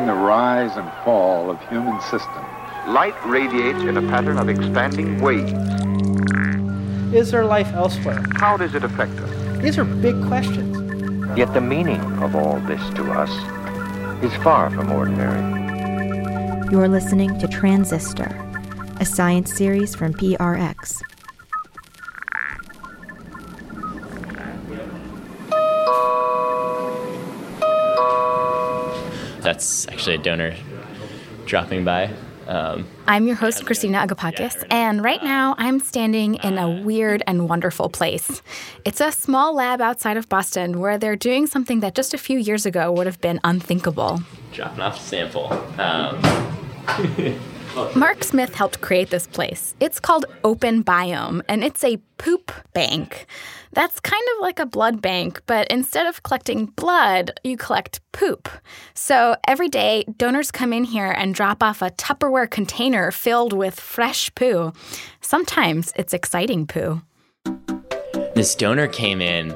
tracking the rise and fall of human systems. Light radiates in a pattern of expanding waves. Is there life elsewhere? How does it affect us? These are big questions. Yet the meaning of all this to us is far from ordinary. You're listening to Transistor, a science series from PRX. That's actually a donor dropping by. Um, I'm your host, Christina Agapakis, and right now I'm standing in a weird and wonderful place. It's a small lab outside of Boston where they're doing something that just a few years ago would have been unthinkable. dropping off a sample. Um, Mark Smith helped create this place. It's called Open Biome, and it's a poop bank. That's kind of like a blood bank, but instead of collecting blood, you collect poop. So every day, donors come in here and drop off a Tupperware container filled with fresh poo. Sometimes it's exciting poo. this donor came in,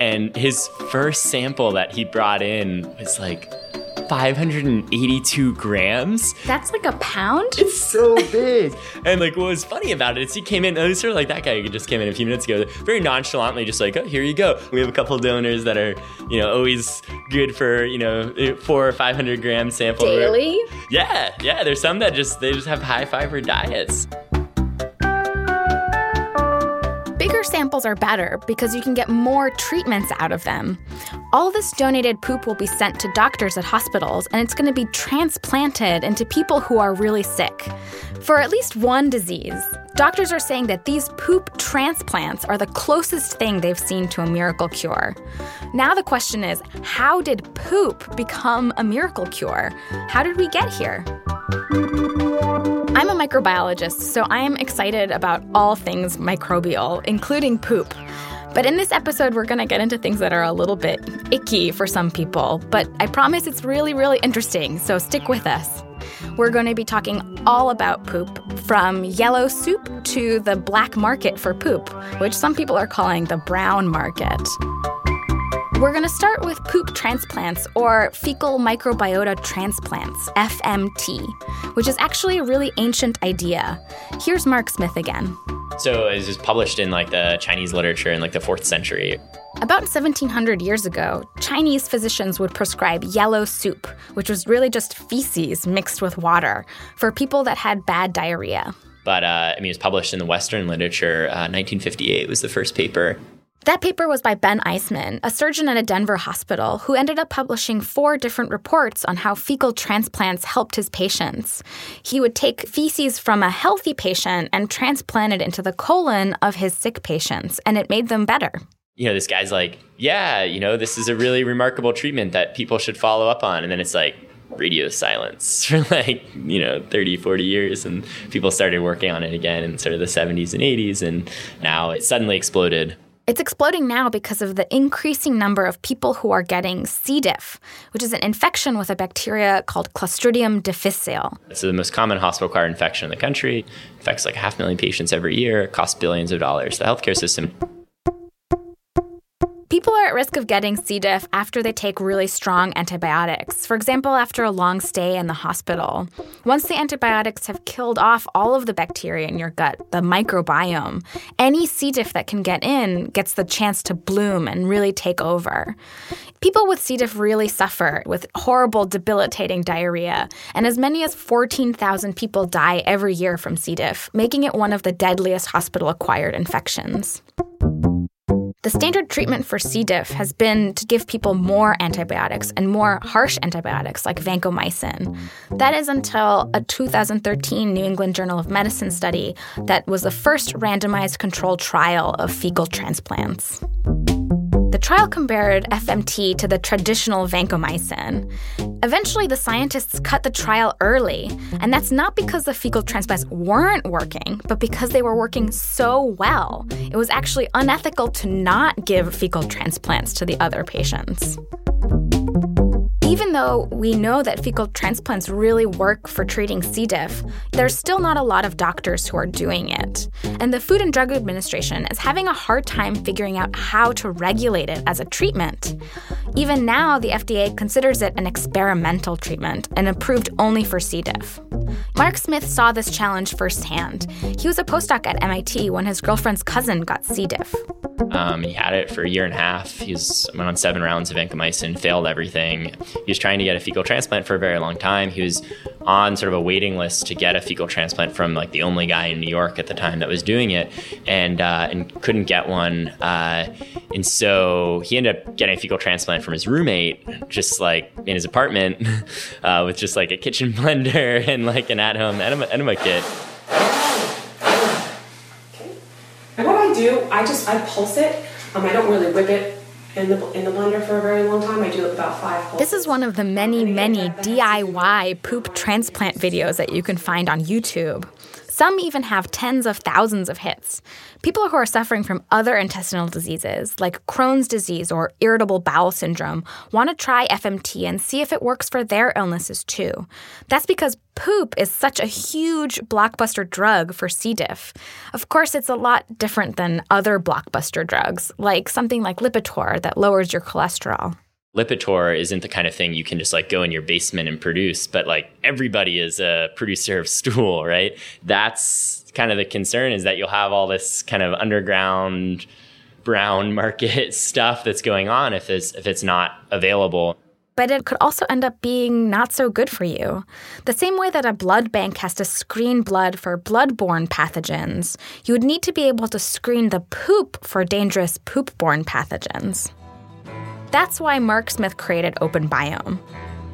and his first sample that he brought in was like 582 grams. That's like a pound? It's so big. and like what was funny about it is he came in, it was sort of like that guy who just came in a few minutes ago, very nonchalantly, just like, oh, here you go. We have a couple donors that are, you know, always good for, you know, four or 500 gram sample. Daily? Yeah, yeah. There's some that just, they just have high fiber diets. Bigger samples are better because you can get more treatments out of them. All this donated poop will be sent to doctors at hospitals and it's going to be transplanted into people who are really sick. For at least one disease, doctors are saying that these poop transplants are the closest thing they've seen to a miracle cure. Now the question is how did poop become a miracle cure? How did we get here? I'm a microbiologist, so I am excited about all things microbial, including poop. But in this episode, we're going to get into things that are a little bit icky for some people, but I promise it's really, really interesting, so stick with us. We're going to be talking all about poop, from yellow soup to the black market for poop, which some people are calling the brown market. We're going to start with poop transplants or fecal microbiota transplants, FMT, which is actually a really ancient idea. Here's Mark Smith again. So it was published in like the Chinese literature in like the fourth century. About 1700 years ago, Chinese physicians would prescribe yellow soup, which was really just feces mixed with water, for people that had bad diarrhea. But uh, I mean, it was published in the Western literature. Uh, 1958 was the first paper. That paper was by Ben Eiseman, a surgeon at a Denver hospital who ended up publishing four different reports on how fecal transplants helped his patients. He would take feces from a healthy patient and transplant it into the colon of his sick patients, and it made them better. You know, this guy's like, yeah, you know, this is a really remarkable treatment that people should follow up on. And then it's like, radio silence for like you know 30 40 years and people started working on it again in sort of the 70s and 80s and now it suddenly exploded It's exploding now because of the increasing number of people who are getting C. diff, which is an infection with a bacteria called Clostridium difficile. It's the most common hospital acquired infection in the country. Affects like half a million patients every year. Costs billions of dollars. The healthcare system. People are at risk of getting C. diff after they take really strong antibiotics. For example, after a long stay in the hospital. Once the antibiotics have killed off all of the bacteria in your gut, the microbiome, any C. diff that can get in gets the chance to bloom and really take over. People with C. diff really suffer with horrible, debilitating diarrhea, and as many as 14,000 people die every year from C. diff, making it one of the deadliest hospital acquired infections. The standard treatment for C. diff has been to give people more antibiotics and more harsh antibiotics like vancomycin. That is until a 2013 New England Journal of Medicine study that was the first randomized controlled trial of fecal transplants. The trial compared FMT to the traditional vancomycin. Eventually, the scientists cut the trial early, and that's not because the fecal transplants weren't working, but because they were working so well. It was actually unethical to not give fecal transplants to the other patients. Even though we know that fecal transplants really work for treating C. diff, there's still not a lot of doctors who are doing it. And the Food and Drug Administration is having a hard time figuring out how to regulate it as a treatment. Even now, the FDA considers it an experimental treatment and approved only for C. diff. Mark Smith saw this challenge firsthand. He was a postdoc at MIT when his girlfriend's cousin got C. diff. Um, he had it for a year and a half. He went on seven rounds of vancomycin, failed everything. He was trying to get a fecal transplant for a very long time. He was on sort of a waiting list to get a fecal transplant from like the only guy in New York at the time that was doing it, and uh, and couldn't get one. Uh, and so he ended up getting a fecal transplant from his roommate, just like in his apartment, uh, with just like a kitchen blender and like an at-home enema, enema kit. And what I do, I just I pulse it. Um, I don't really whip it in the in the blender for a very long time. I do about five. Pulses. This is one of the many, many DIY poop transplant videos that you can find on YouTube. Some even have tens of thousands of hits. People who are suffering from other intestinal diseases, like Crohn's disease or irritable bowel syndrome, want to try FMT and see if it works for their illnesses too. That's because poop is such a huge blockbuster drug for C. diff. Of course, it's a lot different than other blockbuster drugs, like something like Lipitor that lowers your cholesterol. Lipitor isn't the kind of thing you can just like go in your basement and produce, but like everybody is a producer of stool, right? That's kind of the concern is that you'll have all this kind of underground brown market stuff that's going on if it's if it's not available. But it could also end up being not so good for you. The same way that a blood bank has to screen blood for blood-borne pathogens, you would need to be able to screen the poop for dangerous poop-borne pathogens. That's why Mark Smith created Open Biome.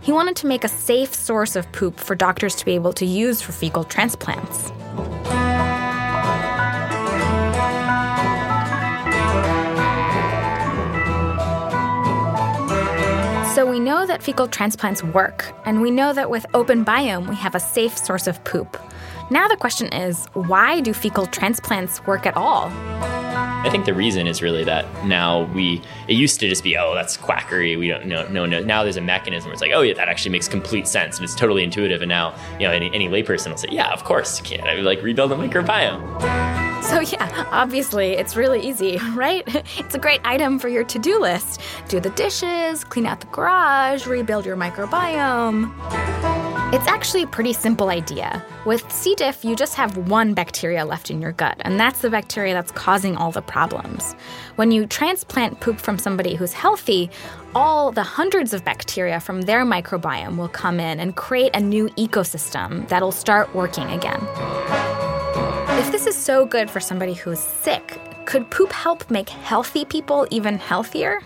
He wanted to make a safe source of poop for doctors to be able to use for fecal transplants. So we know that fecal transplants work, and we know that with Open Biome, we have a safe source of poop. Now the question is why do fecal transplants work at all? I think the reason is really that now we it used to just be oh that's quackery we don't know no no now there's a mechanism where it's like oh yeah that actually makes complete sense and it's totally intuitive and now you know any, any layperson will say yeah of course you can't I mean, like rebuild the microbiome. So yeah, obviously it's really easy, right? It's a great item for your to-do list. Do the dishes, clean out the garage, rebuild your microbiome. It's actually a pretty simple idea. With C. diff, you just have one bacteria left in your gut, and that's the bacteria that's causing all the problems. When you transplant poop from somebody who's healthy, all the hundreds of bacteria from their microbiome will come in and create a new ecosystem that'll start working again. If this is so good for somebody who's sick, could poop help make healthy people even healthier?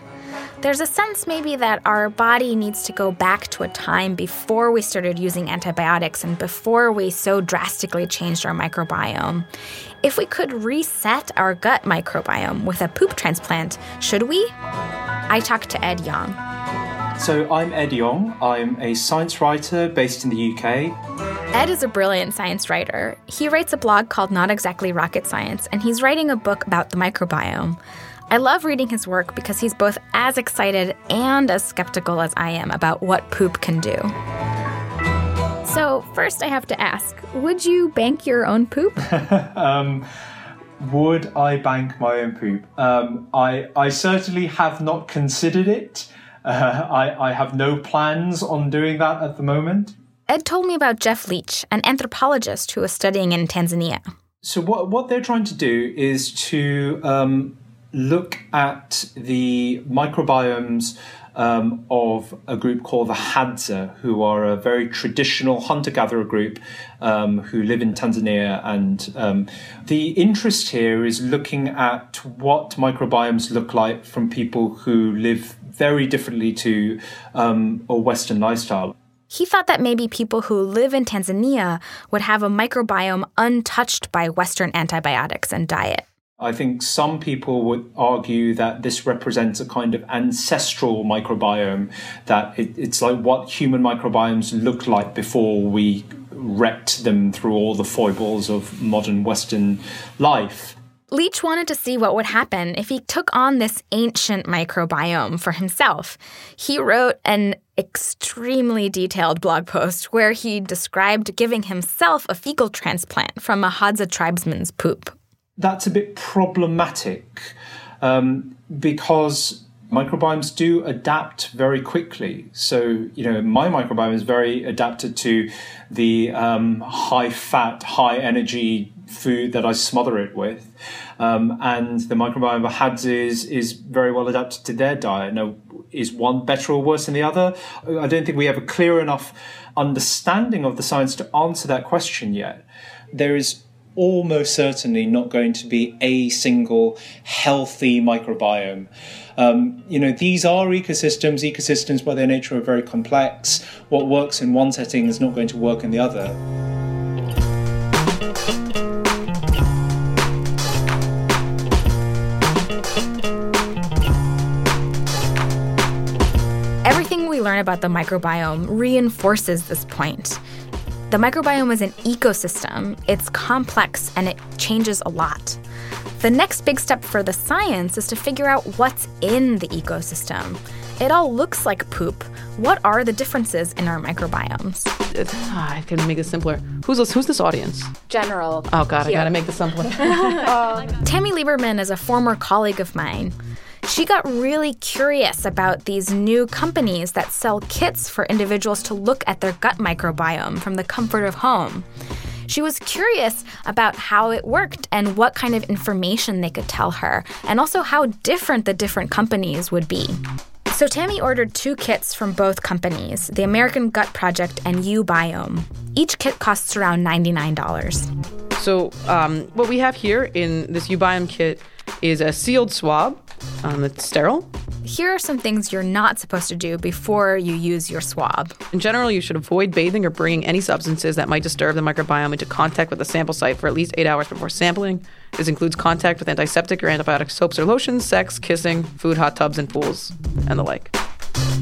There's a sense maybe that our body needs to go back to a time before we started using antibiotics and before we so drastically changed our microbiome. If we could reset our gut microbiome with a poop transplant, should we? I talked to Ed Yong. So, I'm Ed Yong. I'm a science writer based in the UK. Ed is a brilliant science writer. He writes a blog called Not Exactly Rocket Science, and he's writing a book about the microbiome. I love reading his work because he's both as excited and as skeptical as I am about what poop can do. So, first, I have to ask would you bank your own poop? um, would I bank my own poop? Um, I, I certainly have not considered it. Uh, I, I have no plans on doing that at the moment. Ed told me about Jeff Leach, an anthropologist who was studying in Tanzania. So, what, what they're trying to do is to um, look at the microbiomes um, of a group called the Hadza, who are a very traditional hunter gatherer group um, who live in Tanzania. And um, the interest here is looking at what microbiomes look like from people who live very differently to um, a Western lifestyle. He thought that maybe people who live in Tanzania would have a microbiome untouched by Western antibiotics and diet. I think some people would argue that this represents a kind of ancestral microbiome, that it, it's like what human microbiomes looked like before we wrecked them through all the foibles of modern Western life. Leach wanted to see what would happen if he took on this ancient microbiome for himself. He wrote an extremely detailed blog post where he described giving himself a fecal transplant from a Hadza tribesman's poop. That's a bit problematic um, because microbiomes do adapt very quickly. So, you know, my microbiome is very adapted to the um, high fat, high energy food that I smother it with. Um, and the microbiome of Hadza is, is very well adapted to their diet. Now, is one better or worse than the other? I don't think we have a clear enough understanding of the science to answer that question yet. There is almost certainly not going to be a single healthy microbiome. Um, you know, these are ecosystems. Ecosystems, by their nature, are very complex. What works in one setting is not going to work in the other. Everything we learn about the microbiome reinforces this point. The microbiome is an ecosystem, it's complex, and it changes a lot. The next big step for the science is to figure out what's in the ecosystem. It all looks like poop. What are the differences in our microbiomes? Ah, I can make this simpler. Who's this? Who's this audience? General. Oh God, I gotta make this simpler. Tammy Lieberman is a former colleague of mine. She got really curious about these new companies that sell kits for individuals to look at their gut microbiome from the comfort of home. She was curious about how it worked and what kind of information they could tell her, and also how different the different companies would be. So Tammy ordered two kits from both companies, the American Gut Project and uBiome. Each kit costs around $99. so, um, what we have here in this uBiome kit is a sealed swab um, that's sterile. Here are some things you're not supposed to do before you use your swab. In general, you should avoid bathing or bringing any substances that might disturb the microbiome into contact with the sample site for at least eight hours before sampling. This includes contact with antiseptic or antibiotic soaps or lotions, sex, kissing, food, hot tubs, and pools, and the like.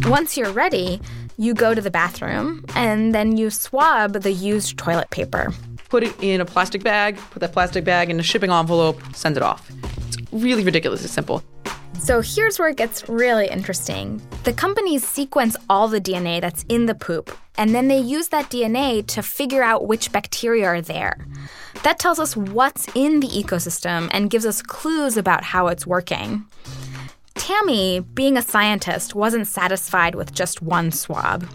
Once you're ready, you go to the bathroom and then you swab the used toilet paper. Put it in a plastic bag, put that plastic bag in a shipping envelope, send it off. It's really ridiculously simple. So here's where it gets really interesting. The companies sequence all the DNA that's in the poop, and then they use that DNA to figure out which bacteria are there. That tells us what's in the ecosystem and gives us clues about how it's working. Tammy, being a scientist, wasn't satisfied with just one swab.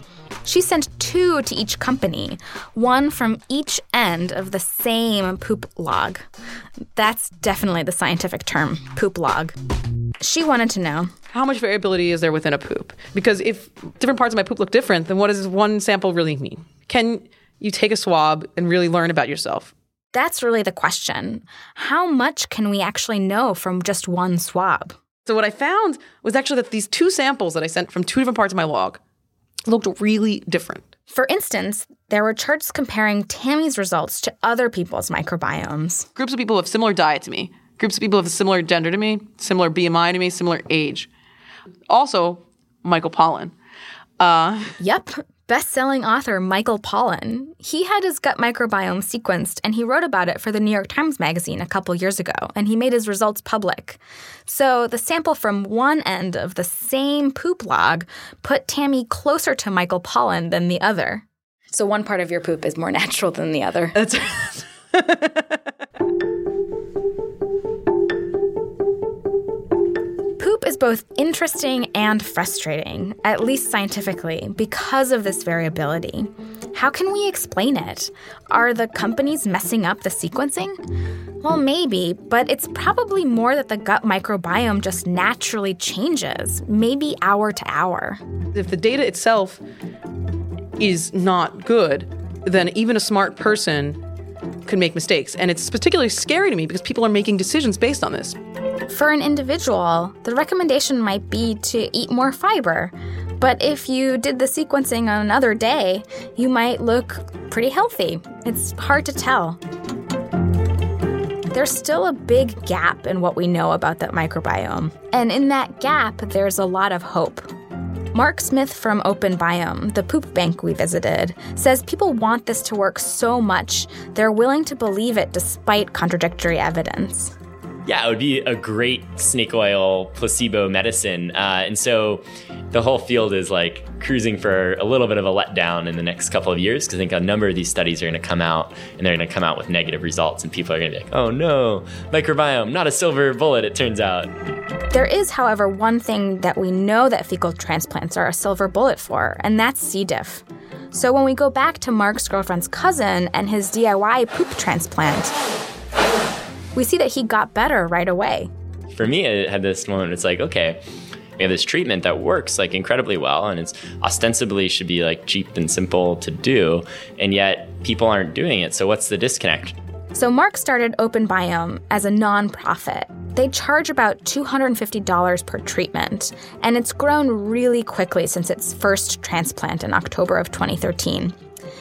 She sent two to each company, one from each end of the same poop log. That's definitely the scientific term, poop log. She wanted to know How much variability is there within a poop? Because if different parts of my poop look different, then what does one sample really mean? Can you take a swab and really learn about yourself? that's really the question. How much can we actually know from just one swab? So what I found was actually that these two samples that I sent from two different parts of my log looked really different. For instance, there were charts comparing Tammy's results to other people's microbiomes. Groups of people with similar diet to me, groups of people who have a similar gender to me, similar BMI to me, similar age. Also, Michael Pollan. Uh, Yep, best-selling author Michael Pollan. He had his gut microbiome sequenced and he wrote about it for the New York Times magazine a couple years ago and he made his results public. So, the sample from one end of the same poop log put Tammy closer to Michael Pollan than the other. So, one part of your poop is more natural than the other. that's Poop both interesting and frustrating, at least scientifically, because of this variability. How can we explain it? Are the companies messing up the sequencing? Well, maybe, but it's probably more that the gut microbiome just naturally changes, maybe hour to hour. if the data itself is not good, then even a smart person can make mistakes. And it's particularly scary to me because people are making decisions based on this. For an individual, the recommendation might be to eat more fiber. But if you did the sequencing on another day, you might look pretty healthy. It's hard to tell. There's still a big gap in what we know about that microbiome. And in that gap, there's a lot of hope. Mark Smith from Open Biome, the poop bank we visited, says people want this to work so much they're willing to believe it despite contradictory evidence. Yeah, it would be a great snake oil placebo medicine. Uh, and so the whole field is like cruising for a little bit of a letdown in the next couple of years because I think a number of these studies are going to come out and they're going to come out with negative results, and people are going to be like, oh no, microbiome, not a silver bullet, it turns out. There is, however, one thing that we know that fecal transplants are a silver bullet for, and that's C. diff. So when we go back to Mark's girlfriend's cousin and his DIY poop transplant, we see that he got better right away. For me, I had this moment, it's like, okay, we have this treatment that works like incredibly well and it's ostensibly should be like cheap and simple to do, and yet people aren't doing it. So what's the disconnect? So Mark started Open Biome as a nonprofit. They charge about $250 per treatment, and it's grown really quickly since its first transplant in October of 2013.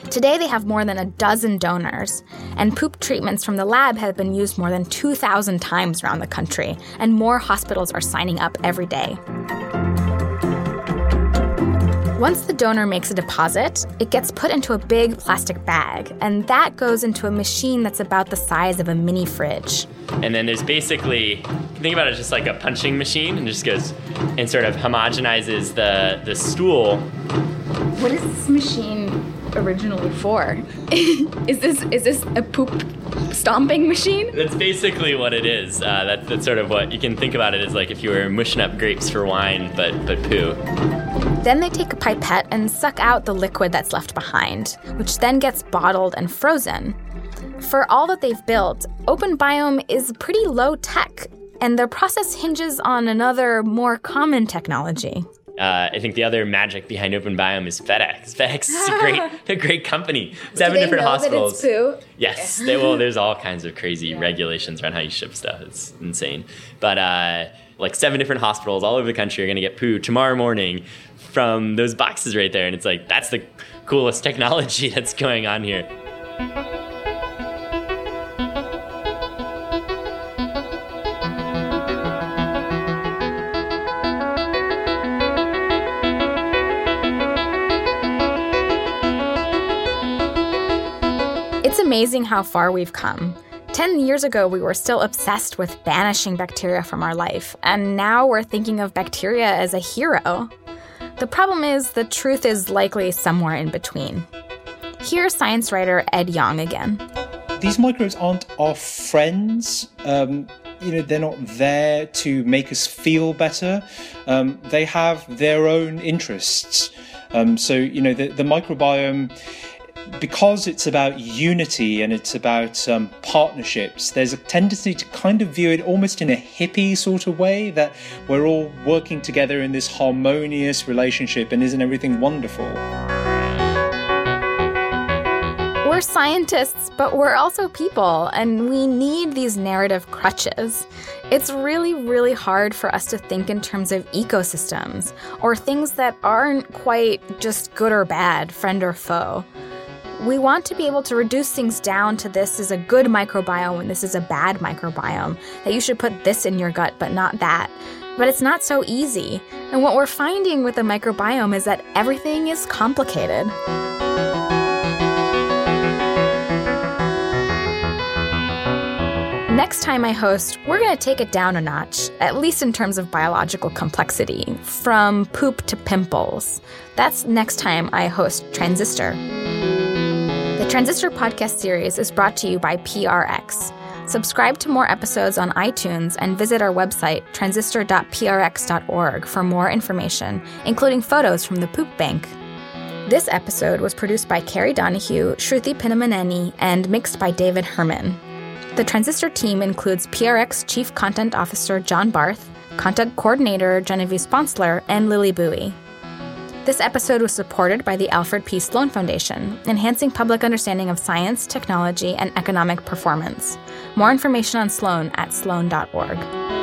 Today, they have more than a dozen donors, and poop treatments from the lab have been used more than 2,000 times around the country, and more hospitals are signing up every day. Once the donor makes a deposit, it gets put into a big plastic bag, and that goes into a machine that's about the size of a mini fridge. And then there's basically think about it just like a punching machine and just goes and sort of homogenizes the the stool. What is this machine originally for? is this is this a poop stomping machine? That's basically what it is. Uh, that, that's sort of what you can think about it as like if you were mushing up grapes for wine, but but poo. Then they take a pipette and suck out the liquid that's left behind, which then gets bottled and frozen. For all that they've built, Open Biome is pretty low tech, and their process hinges on another, more common technology. Uh, I think the other magic behind Open Biome is FedEx. FedEx is a great, a great company. Seven different hospitals. Yes, they, well, there's all kinds of crazy regulations around how you ship stuff. It's insane. But uh, like seven different hospitals all over the country are going to get poo tomorrow morning from those boxes right there, and it's like that's the coolest technology that's going on here. Amazing how far we've come. 10 years ago, we were still obsessed with banishing bacteria from our life, and now we're thinking of bacteria as a hero. The problem is, the truth is likely somewhere in between. Here's science writer Ed Yong again. These microbes aren't our friends. Um, you know, they're not there to make us feel better. Um, they have their own interests. Um, so, you know, the, the microbiome because it's about unity and it's about um, partnerships, there's a tendency to kind of view it almost in a hippie sort of way that we're all working together in this harmonious relationship and isn't everything wonderful? We're scientists, but we're also people, and we need these narrative crutches. It's really, really hard for us to think in terms of ecosystems or things that aren't quite just good or bad, friend or foe. We want to be able to reduce things down to this is a good microbiome and this is a bad microbiome, that you should put this in your gut but not that. But it's not so easy. And what we're finding with the microbiome is that everything is complicated. Next time I host, we're going to take it down a notch, at least in terms of biological complexity, from poop to pimples. That's next time I host Transistor. The Transistor podcast series is brought to you by PRX. Subscribe to more episodes on iTunes and visit our website, transistor.prx.org, for more information, including photos from the poop bank. This episode was produced by Kerry Donahue, Sruthi Pinnamaneni, and mixed by David Herman. The Transistor team includes PRX Chief Content Officer John Barth, Content Coordinator Genevieve Sponsler, and Lily Bowie. This episode was supported by the Alfred P. Sloan Foundation, enhancing public understanding of science, technology, and economic performance. More information on Sloan at sloan.org.